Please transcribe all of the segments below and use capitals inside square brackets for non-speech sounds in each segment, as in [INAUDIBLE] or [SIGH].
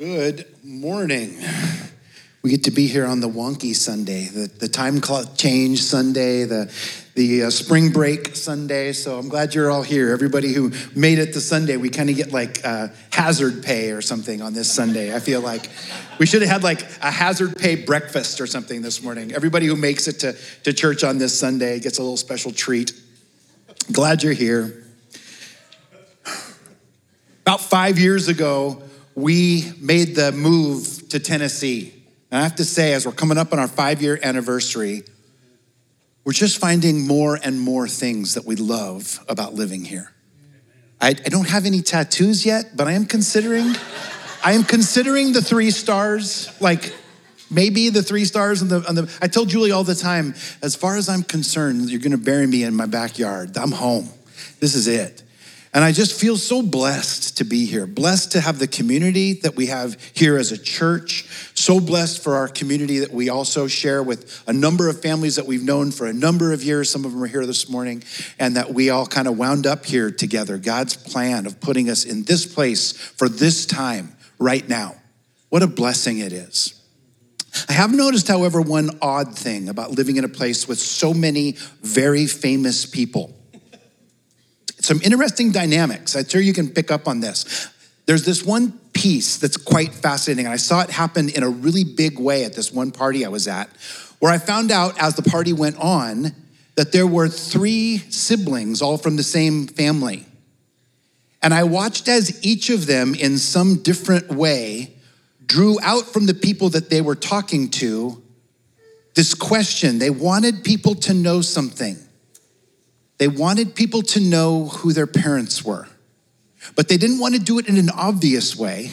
Good morning. We get to be here on the wonky Sunday, the, the time clock change Sunday, the, the uh, spring break Sunday. So I'm glad you're all here. Everybody who made it to Sunday, we kind of get like uh, hazard pay or something on this Sunday. I feel like we should have had like a hazard pay breakfast or something this morning. Everybody who makes it to, to church on this Sunday gets a little special treat. Glad you're here. About five years ago, we made the move to Tennessee. And I have to say, as we're coming up on our five year anniversary, we're just finding more and more things that we love about living here. I, I don't have any tattoos yet, but I am considering. I am considering the three stars, like maybe the three stars on the, on the. I tell Julie all the time, as far as I'm concerned, you're gonna bury me in my backyard. I'm home. This is it. And I just feel so blessed to be here, blessed to have the community that we have here as a church, so blessed for our community that we also share with a number of families that we've known for a number of years. Some of them are here this morning, and that we all kind of wound up here together. God's plan of putting us in this place for this time right now. What a blessing it is. I have noticed, however, one odd thing about living in a place with so many very famous people some interesting dynamics. I'm sure you can pick up on this. There's this one piece that's quite fascinating, and I saw it happen in a really big way at this one party I was at, where I found out as the party went on that there were three siblings, all from the same family. And I watched as each of them, in some different way, drew out from the people that they were talking to this question. They wanted people to know something. They wanted people to know who their parents were, but they didn't want to do it in an obvious way.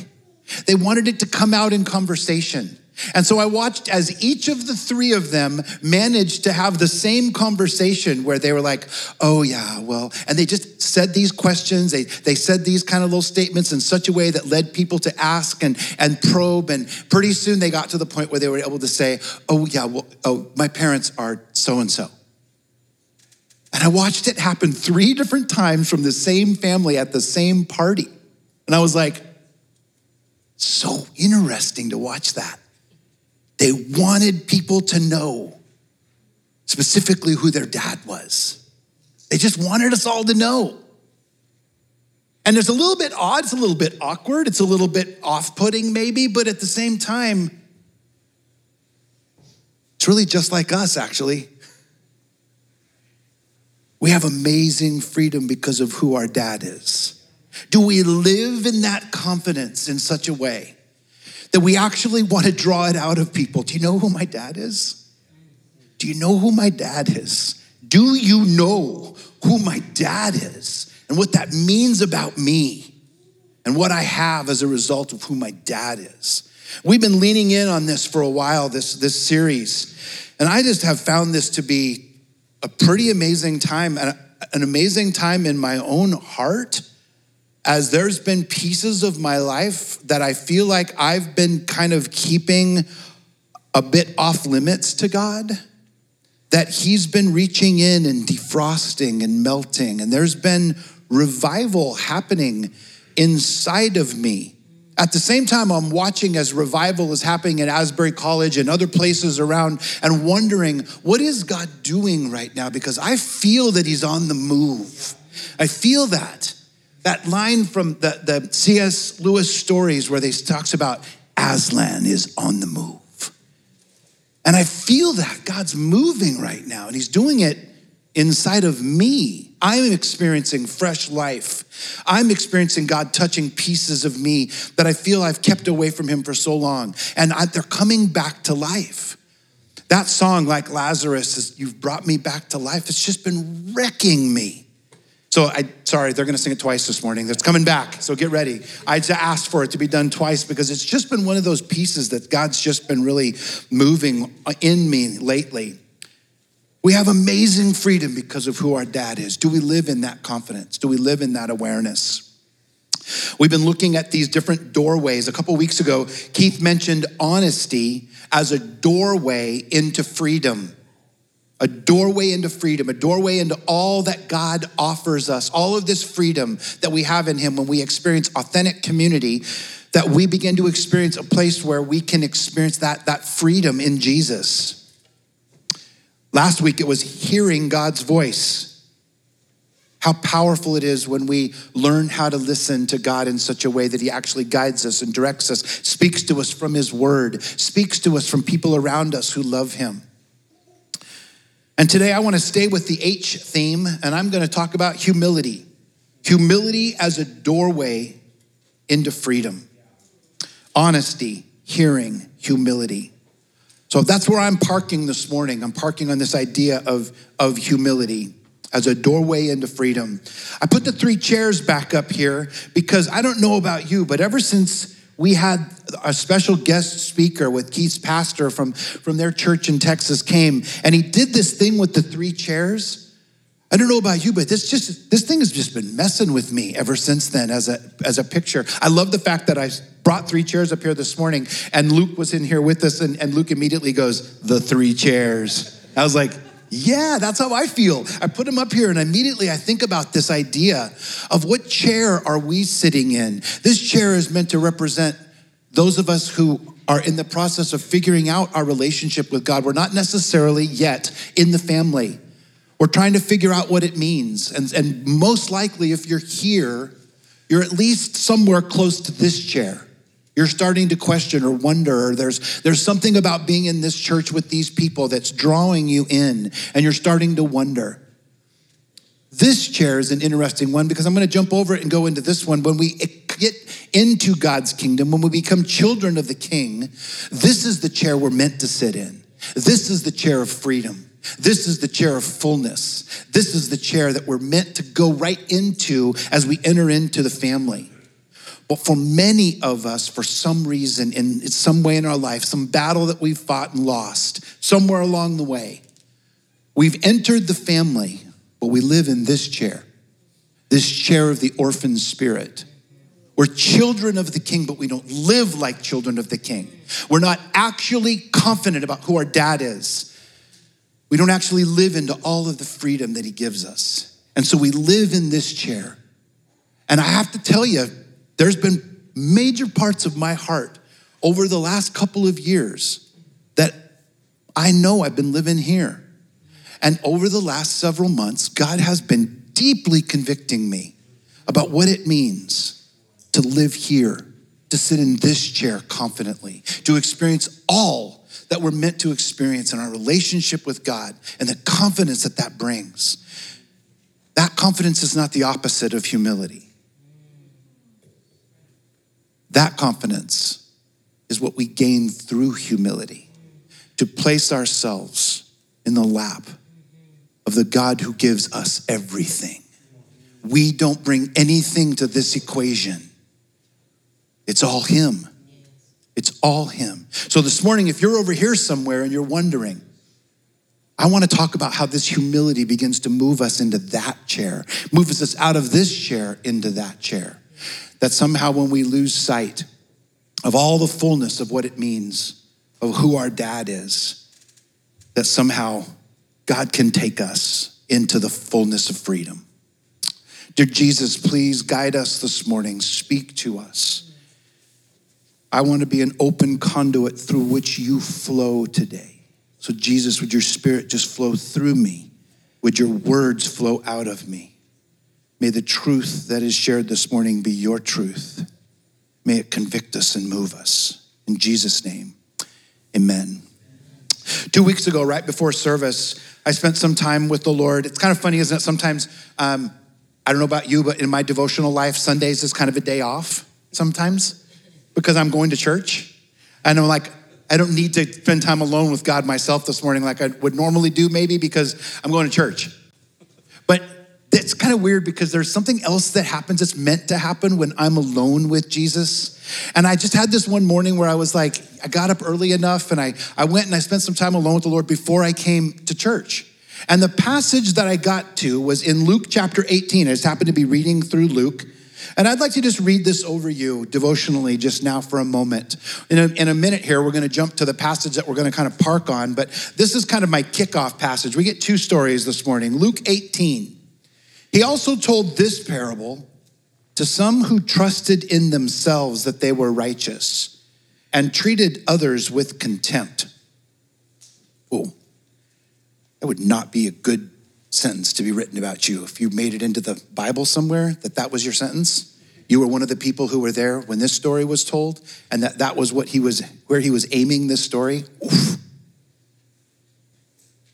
They wanted it to come out in conversation. And so I watched as each of the three of them managed to have the same conversation where they were like, oh, yeah, well, and they just said these questions. They, they said these kind of little statements in such a way that led people to ask and, and probe. And pretty soon they got to the point where they were able to say, oh, yeah, well, oh, my parents are so and so. And I watched it happen three different times from the same family at the same party. And I was like, so interesting to watch that. They wanted people to know specifically who their dad was. They just wanted us all to know. And it's a little bit odd, it's a little bit awkward, it's a little bit off putting, maybe, but at the same time, it's really just like us, actually. We have amazing freedom because of who our dad is. Do we live in that confidence in such a way that we actually want to draw it out of people? Do you know who my dad is? Do you know who my dad is? Do you know who my dad is and what that means about me and what I have as a result of who my dad is? We've been leaning in on this for a while, this, this series, and I just have found this to be a pretty amazing time, an amazing time in my own heart as there's been pieces of my life that I feel like I've been kind of keeping a bit off limits to God, that He's been reaching in and defrosting and melting. And there's been revival happening inside of me at the same time, I'm watching as revival is happening at Asbury College and other places around and wondering, what is God doing right now? Because I feel that He's on the move. I feel that. That line from the, the C.S. Lewis stories where they talks about Aslan is on the move. And I feel that God's moving right now, and He's doing it inside of me. I'm experiencing fresh life. I'm experiencing God touching pieces of me that I feel I've kept away from Him for so long. And I, they're coming back to life. That song, like Lazarus, is, You've brought me back to life. It's just been wrecking me. So I sorry, they're gonna sing it twice this morning. It's coming back. So get ready. I just asked for it to be done twice because it's just been one of those pieces that God's just been really moving in me lately. We have amazing freedom because of who our dad is. Do we live in that confidence? Do we live in that awareness? We've been looking at these different doorways. A couple weeks ago, Keith mentioned honesty as a doorway into freedom. A doorway into freedom, a doorway into all that God offers us, all of this freedom that we have in Him when we experience authentic community that we begin to experience a place where we can experience that, that freedom in Jesus. Last week it was hearing God's voice. How powerful it is when we learn how to listen to God in such a way that He actually guides us and directs us, speaks to us from His Word, speaks to us from people around us who love Him. And today I want to stay with the H theme, and I'm going to talk about humility. Humility as a doorway into freedom. Honesty, hearing, humility. So that's where I'm parking this morning. I'm parking on this idea of, of humility as a doorway into freedom. I put the three chairs back up here because I don't know about you, but ever since we had a special guest speaker with Keith's pastor from, from their church in Texas came, and he did this thing with the three chairs. I don't know about you, but this just this thing has just been messing with me ever since then as a as a picture. I love the fact that I brought three chairs up here this morning, and Luke was in here with us, and, and Luke immediately goes, the three chairs. I was like, yeah, that's how I feel. I put them up here and immediately I think about this idea of what chair are we sitting in? This chair is meant to represent those of us who are in the process of figuring out our relationship with God. We're not necessarily yet in the family. We're trying to figure out what it means. And, and most likely, if you're here, you're at least somewhere close to this chair. You're starting to question or wonder, or there's, there's something about being in this church with these people that's drawing you in, and you're starting to wonder. This chair is an interesting one because I'm going to jump over it and go into this one. When we get into God's kingdom, when we become children of the king, this is the chair we're meant to sit in. This is the chair of freedom. This is the chair of fullness. This is the chair that we're meant to go right into as we enter into the family. But for many of us, for some reason, in some way in our life, some battle that we've fought and lost, somewhere along the way, we've entered the family, but we live in this chair, this chair of the orphan spirit. We're children of the king, but we don't live like children of the king. We're not actually confident about who our dad is. We don't actually live into all of the freedom that he gives us. And so we live in this chair. And I have to tell you, there's been major parts of my heart over the last couple of years that I know I've been living here. And over the last several months, God has been deeply convicting me about what it means to live here, to sit in this chair confidently, to experience all that we're meant to experience in our relationship with God and the confidence that that brings. That confidence is not the opposite of humility. That confidence is what we gain through humility to place ourselves in the lap of the God who gives us everything. We don't bring anything to this equation, it's all Him. It's all Him. So this morning, if you're over here somewhere and you're wondering, I want to talk about how this humility begins to move us into that chair, moves us out of this chair into that chair that somehow when we lose sight of all the fullness of what it means, of who our dad is, that somehow God can take us into the fullness of freedom. Dear Jesus, please guide us this morning, speak to us. I want to be an open conduit through which you flow today. So, Jesus, would your spirit just flow through me? Would your words flow out of me? May the truth that is shared this morning be your truth. May it convict us and move us. In Jesus' name, amen. Two weeks ago, right before service, I spent some time with the Lord. It's kind of funny, isn't it? Sometimes, um, I don't know about you, but in my devotional life, Sundays is kind of a day off sometimes because I'm going to church. And I'm like, I don't need to spend time alone with God myself this morning like I would normally do, maybe because I'm going to church. But it's kind of weird because there's something else that happens that's meant to happen when I'm alone with Jesus. And I just had this one morning where I was like, I got up early enough and I, I went and I spent some time alone with the Lord before I came to church. And the passage that I got to was in Luke chapter 18. I just happened to be reading through Luke. And I'd like to just read this over you devotionally just now for a moment. In a, in a minute here, we're going to jump to the passage that we're going to kind of park on, but this is kind of my kickoff passage. We get two stories this morning. Luke 18. He also told this parable to some who trusted in themselves that they were righteous and treated others with contempt. Oh, that would not be a good sentence to be written about you if you made it into the Bible somewhere that that was your sentence. You were one of the people who were there when this story was told, and that that was what he was where he was aiming this story. Oof.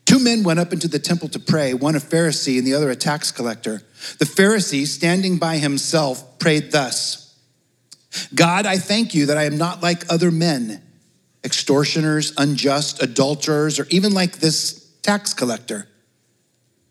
Two men went up into the temple to pray, one a Pharisee and the other a tax collector. The Pharisee, standing by himself, prayed thus God, I thank you that I am not like other men, extortioners, unjust, adulterers, or even like this tax collector.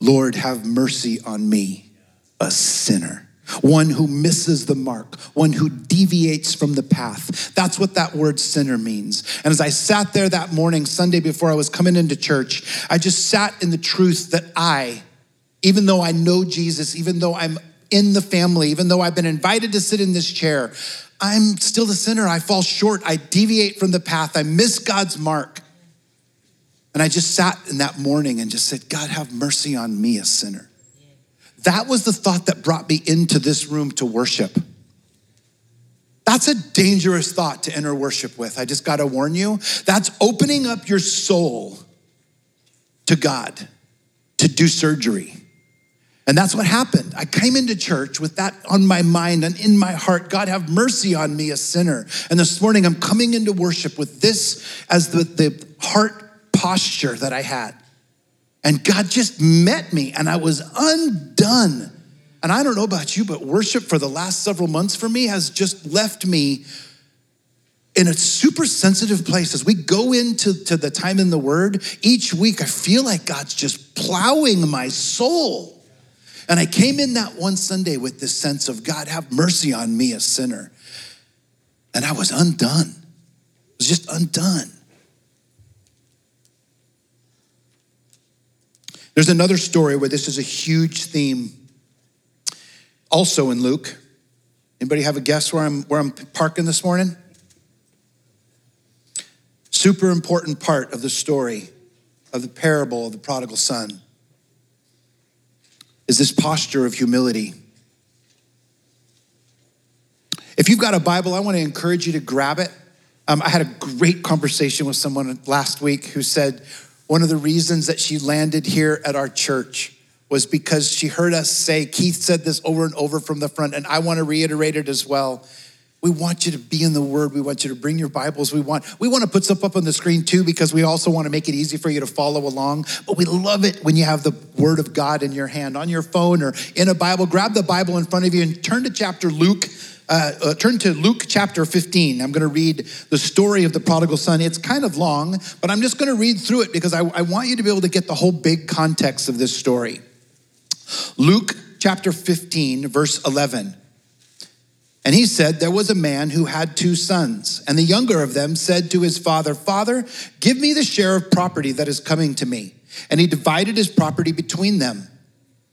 Lord, have mercy on me, a sinner one who misses the mark, one who deviates from the path. That's what that word sinner means. And as I sat there that morning, Sunday before I was coming into church, I just sat in the truth that I, even though I know Jesus, even though I'm in the family, even though I've been invited to sit in this chair, I'm still a sinner. I fall short. I deviate from the path. I miss God's mark. And I just sat in that morning and just said, God, have mercy on me, a sinner. That was the thought that brought me into this room to worship. That's a dangerous thought to enter worship with. I just got to warn you. That's opening up your soul to God to do surgery. And that's what happened. I came into church with that on my mind and in my heart. God, have mercy on me, a sinner. And this morning, I'm coming into worship with this as the, the heart posture that I had. And God just met me, and I was undone. And I don't know about you, but worship for the last several months for me has just left me in a super sensitive place. As we go into to the time in the Word, each week I feel like God's just plowing my soul. And I came in that one Sunday with this sense of God, have mercy on me, a sinner. And I was undone. I was just undone. There's another story where this is a huge theme, also in Luke. Anybody have a guess where I'm where I'm parking this morning? Super important part of the story of the parable of the prodigal son is this posture of humility. If you've got a Bible, I want to encourage you to grab it. Um, I had a great conversation with someone last week who said, one of the reasons that she landed here at our church was because she heard us say, Keith said this over and over from the front, and I want to reiterate it as well. We want you to be in the word. We want you to bring your Bibles. We want, we want to put stuff up on the screen too, because we also want to make it easy for you to follow along. But we love it when you have the word of God in your hand, on your phone or in a Bible. Grab the Bible in front of you and turn to chapter Luke uh, uh, turn to Luke chapter 15. I'm going to read the story of the prodigal son. It's kind of long, but I'm just going to read through it because I, I want you to be able to get the whole big context of this story. Luke chapter 15, verse 11. And he said, There was a man who had two sons, and the younger of them said to his father, Father, give me the share of property that is coming to me. And he divided his property between them.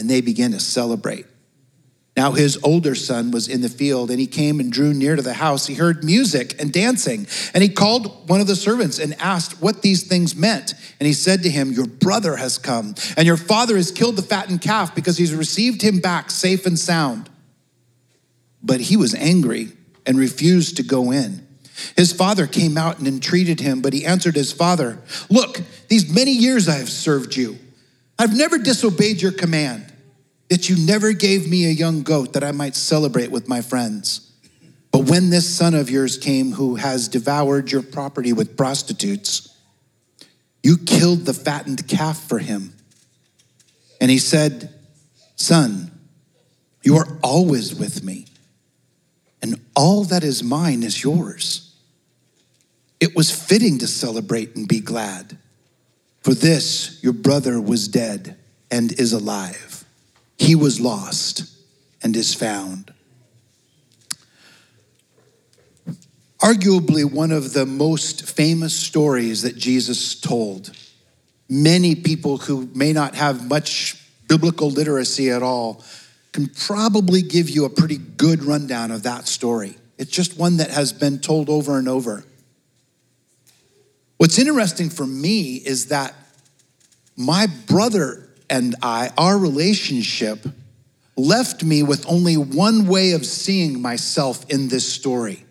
And they began to celebrate. Now his older son was in the field, and he came and drew near to the house. He heard music and dancing, and he called one of the servants and asked what these things meant. And he said to him, Your brother has come, and your father has killed the fattened calf because he's received him back safe and sound. But he was angry and refused to go in. His father came out and entreated him, but he answered his father, Look, these many years I have served you. I've never disobeyed your command that you never gave me a young goat that I might celebrate with my friends. But when this son of yours came who has devoured your property with prostitutes, you killed the fattened calf for him. And he said, Son, you are always with me, and all that is mine is yours. It was fitting to celebrate and be glad, for this your brother was dead and is alive he was lost and is found. Arguably, one of the most famous stories that Jesus told. Many people who may not have much biblical literacy at all can probably give you a pretty good rundown of that story. It's just one that has been told over and over. What's interesting for me is that my brother and I, our relationship left me with only one way of seeing myself in this story.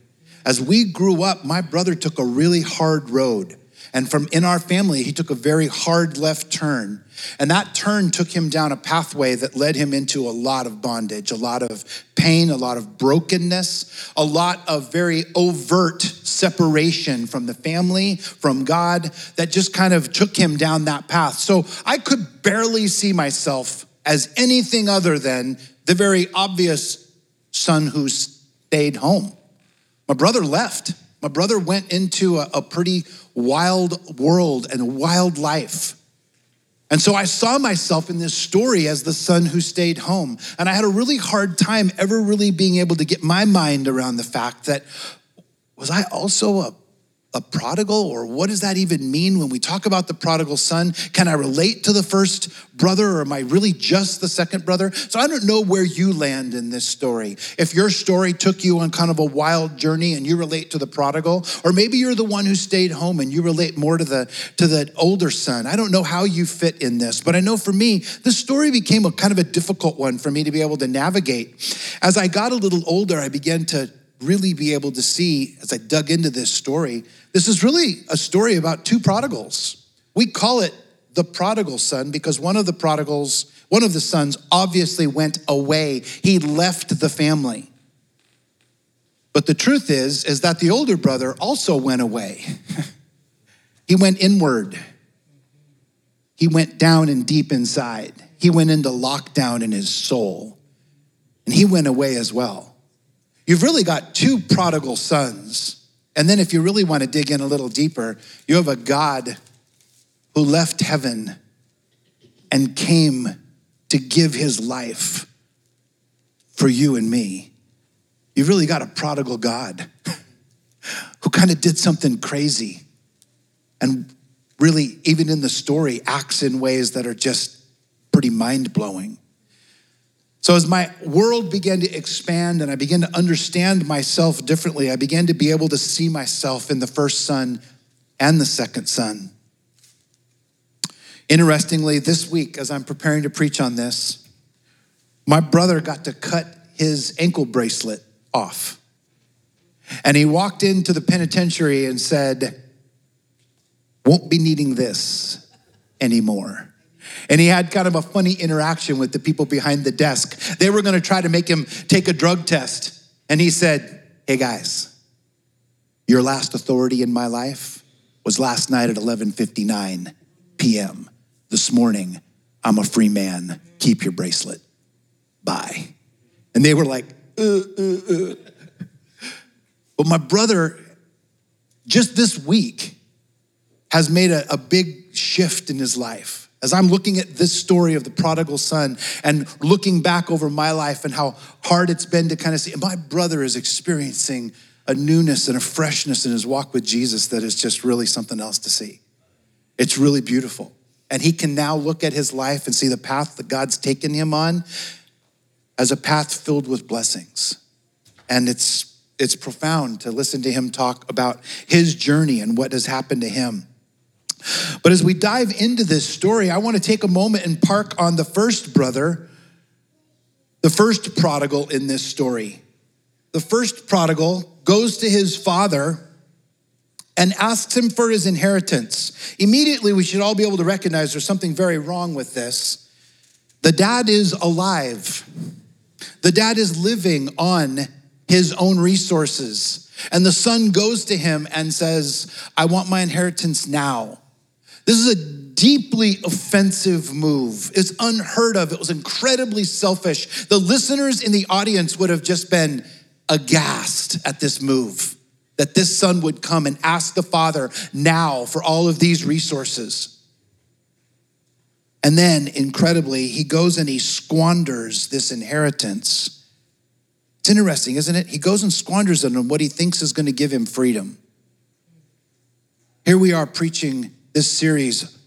As we grew up, my brother took a really hard road. And from in our family, he took a very hard left turn. And that turn took him down a pathway that led him into a lot of bondage, a lot of pain, a lot of brokenness, a lot of very overt separation from the family, from God, that just kind of took him down that path. So I could barely see myself as anything other than the very obvious son who stayed home. My brother left. My brother went into a, a pretty wild world and wild life. And so I saw myself in this story as the son who stayed home. And I had a really hard time ever really being able to get my mind around the fact that was I also a a prodigal, or what does that even mean when we talk about the prodigal son? Can I relate to the first brother, or am I really just the second brother? So I don't know where you land in this story. If your story took you on kind of a wild journey and you relate to the prodigal, or maybe you're the one who stayed home and you relate more to the to the older son. I don't know how you fit in this, but I know for me, the story became a kind of a difficult one for me to be able to navigate. As I got a little older, I began to really be able to see as I dug into this story. This is really a story about two prodigals. We call it the prodigal son because one of the prodigals, one of the sons, obviously went away. He left the family. But the truth is, is that the older brother also went away. [LAUGHS] he went inward. He went down and deep inside. He went into lockdown in his soul. And he went away as well. You've really got two prodigal sons. And then, if you really want to dig in a little deeper, you have a God who left heaven and came to give his life for you and me. You've really got a prodigal God [LAUGHS] who kind of did something crazy and really, even in the story, acts in ways that are just pretty mind blowing. So, as my world began to expand and I began to understand myself differently, I began to be able to see myself in the first son and the second son. Interestingly, this week, as I'm preparing to preach on this, my brother got to cut his ankle bracelet off. And he walked into the penitentiary and said, Won't be needing this anymore. And he had kind of a funny interaction with the people behind the desk. They were going to try to make him take a drug test. And he said, Hey guys, your last authority in my life was last night at 11:59 p.m. This morning, I'm a free man. Keep your bracelet. Bye. And they were like, uh, uh, uh. But my brother just this week has made a, a big shift in his life. As I'm looking at this story of the prodigal son and looking back over my life and how hard it's been to kind of see, my brother is experiencing a newness and a freshness in his walk with Jesus that is just really something else to see. It's really beautiful. And he can now look at his life and see the path that God's taken him on as a path filled with blessings. And it's it's profound to listen to him talk about his journey and what has happened to him. But as we dive into this story, I want to take a moment and park on the first brother, the first prodigal in this story. The first prodigal goes to his father and asks him for his inheritance. Immediately, we should all be able to recognize there's something very wrong with this. The dad is alive, the dad is living on his own resources. And the son goes to him and says, I want my inheritance now. This is a deeply offensive move. It's unheard of. It was incredibly selfish. The listeners in the audience would have just been aghast at this move that this son would come and ask the father now for all of these resources. And then, incredibly, he goes and he squanders this inheritance it's interesting, isn't it? He goes and squanders it on what he thinks is going to give him freedom. Here we are preaching this series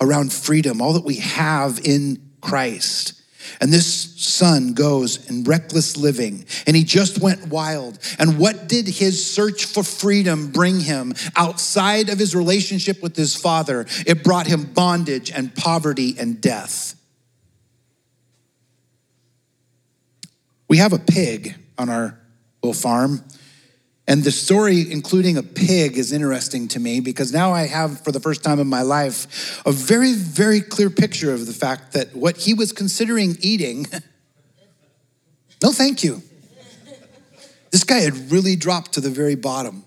around freedom, all that we have in Christ. And this son goes in reckless living, and he just went wild. And what did his search for freedom bring him outside of his relationship with his father? It brought him bondage and poverty and death. We have a pig on our little farm. And the story, including a pig, is interesting to me because now I have, for the first time in my life, a very, very clear picture of the fact that what he was considering eating, [LAUGHS] no thank you. This guy had really dropped to the very bottom.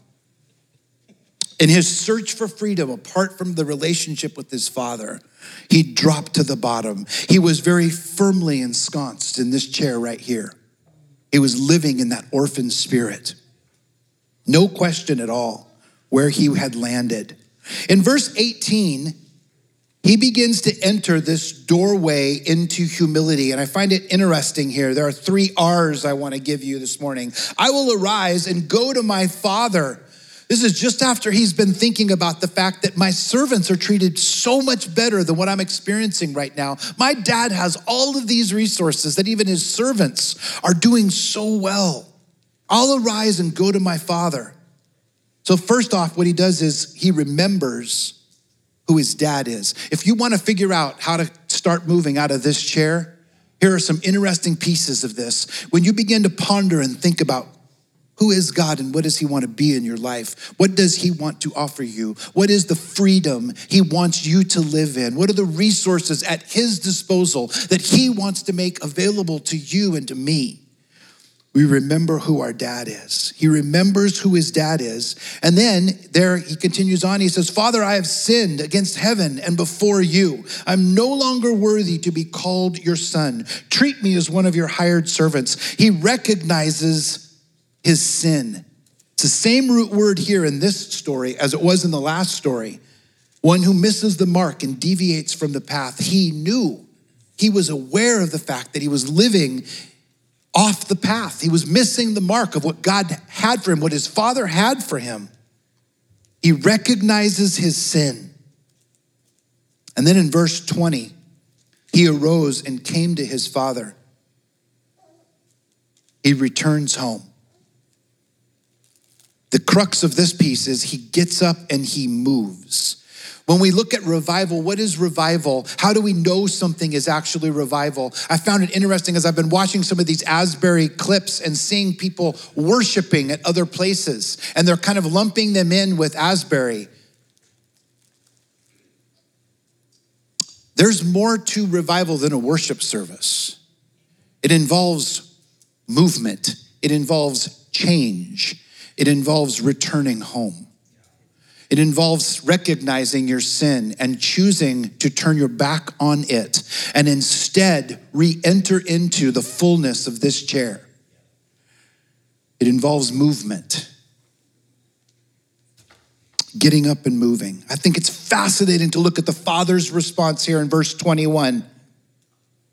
In his search for freedom, apart from the relationship with his father, he dropped to the bottom. He was very firmly ensconced in this chair right here. He was living in that orphan spirit. No question at all where he had landed. In verse 18, he begins to enter this doorway into humility. And I find it interesting here. There are three R's I want to give you this morning. I will arise and go to my father this is just after he's been thinking about the fact that my servants are treated so much better than what I'm experiencing right now. My dad has all of these resources that even his servants are doing so well. I'll arise and go to my father. So, first off, what he does is he remembers who his dad is. If you want to figure out how to start moving out of this chair, here are some interesting pieces of this. When you begin to ponder and think about who is God and what does He want to be in your life? What does He want to offer you? What is the freedom He wants you to live in? What are the resources at His disposal that He wants to make available to you and to me? We remember who our dad is. He remembers who his dad is. And then there he continues on. He says, Father, I have sinned against heaven and before you. I'm no longer worthy to be called your son. Treat me as one of your hired servants. He recognizes his sin. It's the same root word here in this story as it was in the last story. One who misses the mark and deviates from the path. He knew, he was aware of the fact that he was living off the path. He was missing the mark of what God had for him, what his father had for him. He recognizes his sin. And then in verse 20, he arose and came to his father. He returns home. The crux of this piece is he gets up and he moves. When we look at revival, what is revival? How do we know something is actually revival? I found it interesting as I've been watching some of these Asbury clips and seeing people worshiping at other places, and they're kind of lumping them in with Asbury. There's more to revival than a worship service. It involves movement, it involves change, it involves returning home. It involves recognizing your sin and choosing to turn your back on it and instead re enter into the fullness of this chair. It involves movement. getting up and moving. I think it's fascinating to look at the father's response here in verse 21.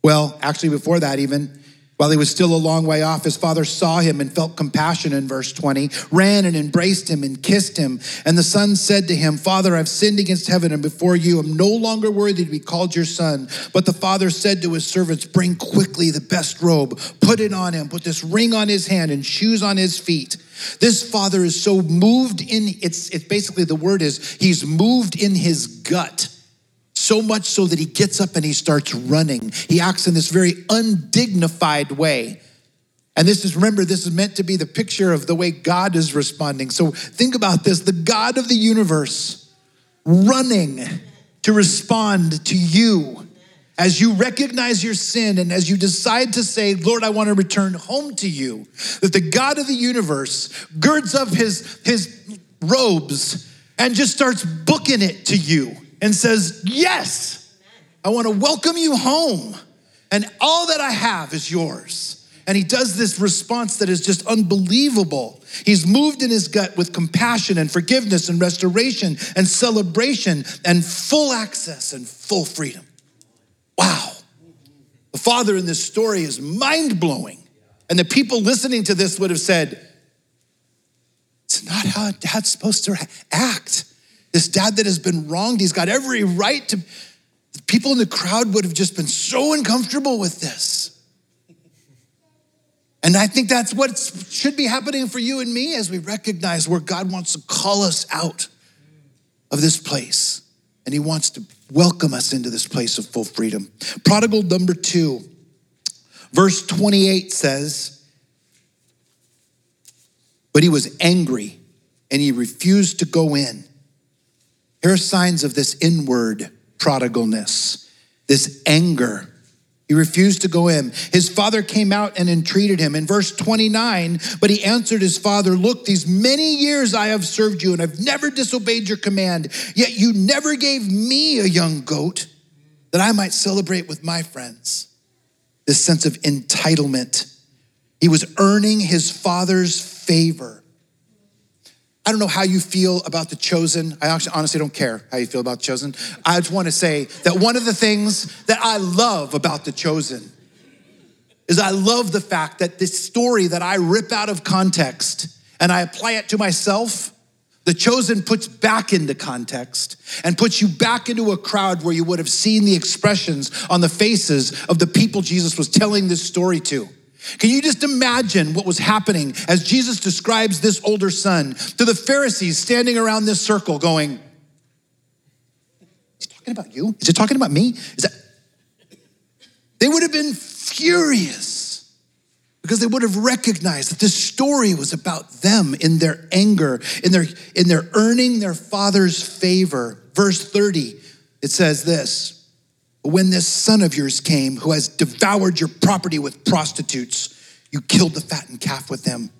Well, actually, before that, even, while he was still a long way off, his father saw him and felt compassion in verse 20, ran and embraced him and kissed him. And the son said to him, Father, I've sinned against heaven and before you. I'm no longer worthy to be called your son. But the father said to his servants, Bring quickly the best robe, put it on him, put this ring on his hand and shoes on his feet. This father is so moved in, it's, it's basically the word is, he's moved in his gut so much so that he gets up and he starts running. He acts in this very undignified way. And this is, remember, this is meant to be the picture of the way God is responding. So think about this the God of the universe running to respond to you as you recognize your sin and as you decide to say, Lord, I want to return home to you, that the God of the universe girds up his, his robes and just starts booking it to you and says, Yes, I want to welcome you home. And all that I have is yours. And he does this response that is just unbelievable. He's moved in his gut with compassion and forgiveness and restoration and celebration and full access and full freedom. Wow. The father in this story is mind blowing. And the people listening to this would have said, It's not how dad's supposed to act. This dad that has been wronged, he's got every right to. People in the crowd would have just been so uncomfortable with this. And I think that's what should be happening for you and me as we recognize where God wants to call us out of this place. And he wants to welcome us into this place of full freedom. Prodigal number two, verse 28 says, But he was angry and he refused to go in. Here are signs of this inward prodigalness, this anger. He refused to go in. His father came out and entreated him. In verse 29, but he answered his father, Look, these many years I have served you, and I've never disobeyed your command, yet you never gave me a young goat that I might celebrate with my friends. This sense of entitlement. He was earning his father's favor. I don't know how you feel about the chosen. I actually honestly don't care how you feel about the chosen. I just want to say that one of the things that I love about the chosen is I love the fact that this story that I rip out of context and I apply it to myself, the chosen puts back into context and puts you back into a crowd where you would have seen the expressions on the faces of the people Jesus was telling this story to. Can you just imagine what was happening as Jesus describes this older son to the Pharisees standing around this circle going, Is he talking about you? Is he talking about me? Is that they would have been furious because they would have recognized that this story was about them in their anger, in their in their earning their father's favor. Verse 30, it says this when this son of yours came who has devoured your property with prostitutes, you killed the fattened calf with him.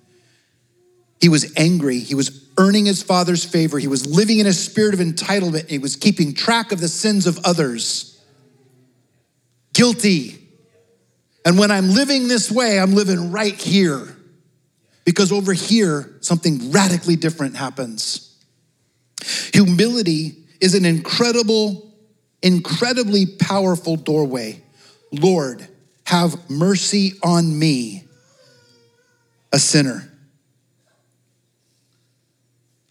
He was angry. He was earning his father's favor. He was living in a spirit of entitlement. He was keeping track of the sins of others. Guilty. And when I'm living this way, I'm living right here. Because over here, something radically different happens. Humility is an incredible incredibly powerful doorway. Lord, have mercy on me, a sinner.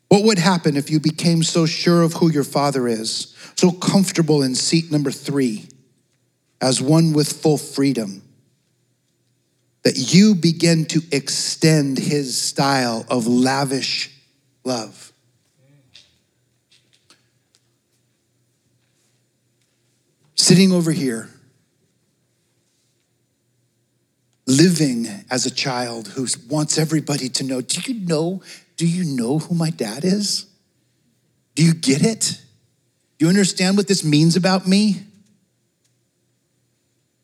What would happen if you became so sure of who your father is, so comfortable in seat number three, as one with full freedom, that you begin to extend his style of lavish love? Sitting over here, living as a child who wants everybody to know do you know do you know who my dad is? Do you get it? Do you understand what this means about me?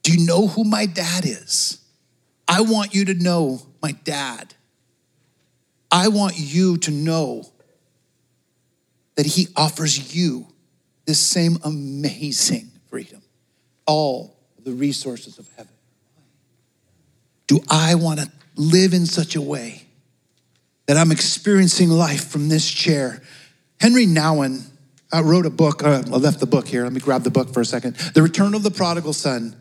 Do you know who my dad is? I want you to know my dad. I want you to know that he offers you this same amazing all the resources of heaven. Do I want to live in such a way that I'm experiencing life from this chair Henri Nouwen uh, wrote a book. Uh, I left the book here. Let me grab the book for a second. The Return of the Prodigal Son.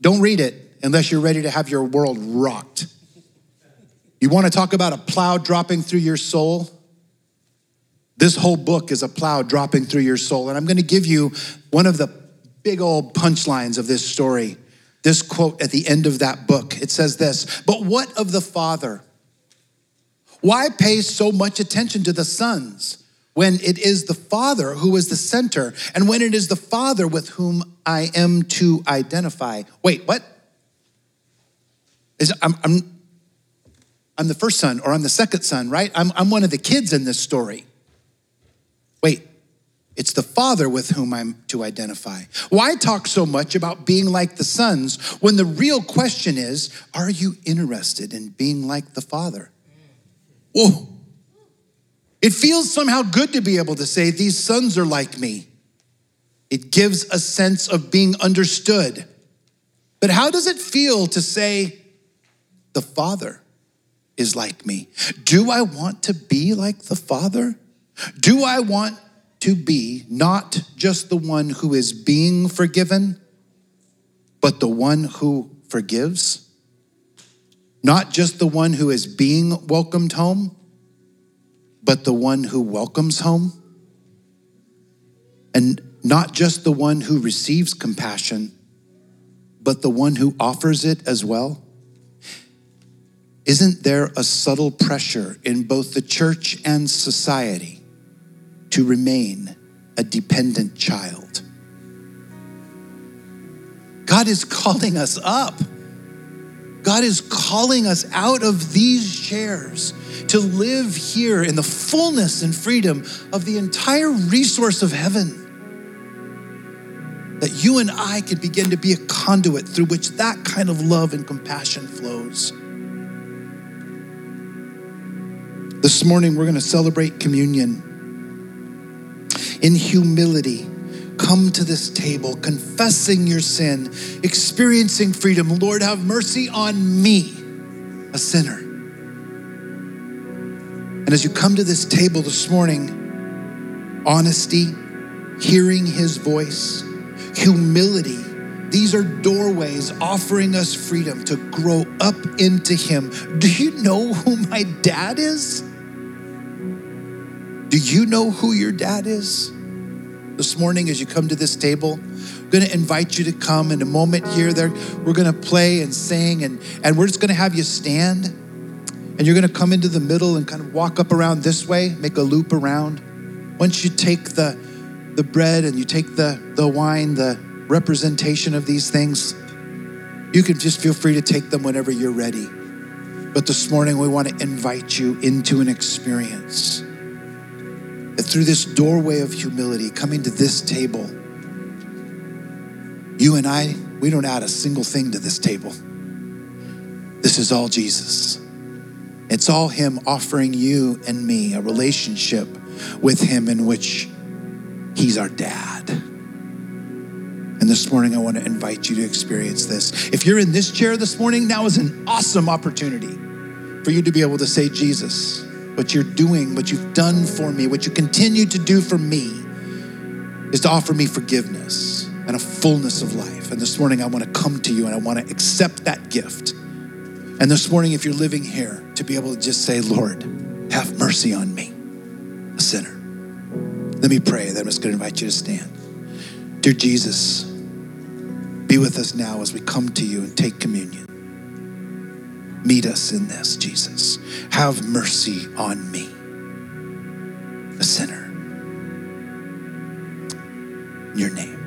Don't read it unless you're ready to have your world rocked. You want to talk about a plow dropping through your soul? This whole book is a plow dropping through your soul. And I'm going to give you one of the big old punchlines of this story. This quote at the end of that book. It says this But what of the Father? Why pay so much attention to the sons when it is the Father who is the center and when it is the Father with whom I am to identify? Wait, what? Is, I'm, I'm, I'm the first son or I'm the second son, right? I'm, I'm one of the kids in this story. It's the Father with whom I'm to identify. Why talk so much about being like the sons when the real question is are you interested in being like the Father? Whoa. It feels somehow good to be able to say, These sons are like me. It gives a sense of being understood. But how does it feel to say, The Father is like me? Do I want to be like the Father? Do I want to be not just the one who is being forgiven, but the one who forgives? Not just the one who is being welcomed home, but the one who welcomes home? And not just the one who receives compassion, but the one who offers it as well? Isn't there a subtle pressure in both the church and society to remain a dependent child. God is calling us up. God is calling us out of these chairs to live here in the fullness and freedom of the entire resource of heaven. That you and I can begin to be a conduit through which that kind of love and compassion flows. This morning, we're going to celebrate communion in humility, come to this table, confessing your sin, experiencing freedom. Lord, have mercy on me, a sinner. And as you come to this table this morning, honesty, hearing his voice, humility, these are doorways offering us freedom to grow up into him. Do you know who my dad is? Do you know who your dad is? This morning, as you come to this table, I'm going to invite you to come in a moment here. There, we're going to play and sing, and, and we're just going to have you stand. And you're going to come into the middle and kind of walk up around this way, make a loop around. Once you take the, the bread and you take the, the wine, the representation of these things, you can just feel free to take them whenever you're ready. But this morning, we want to invite you into an experience through this doorway of humility, coming to this table, you and I, we don't add a single thing to this table. This is all Jesus. It's all Him offering you and me a relationship with Him in which He's our dad. And this morning, I want to invite you to experience this. If you're in this chair this morning, now is an awesome opportunity for you to be able to say, Jesus, what you're doing, what you've done for me, what you continue to do for me is to offer me forgiveness and a fullness of life. And this morning, I want to come to you and I want to accept that gift. And this morning, if you're living here, to be able to just say, Lord, have mercy on me, a sinner. Let me pray. Then I'm just going to invite you to stand. Dear Jesus, be with us now as we come to you and take communion. Meet us in this, Jesus. Have mercy on me, a sinner. In your name.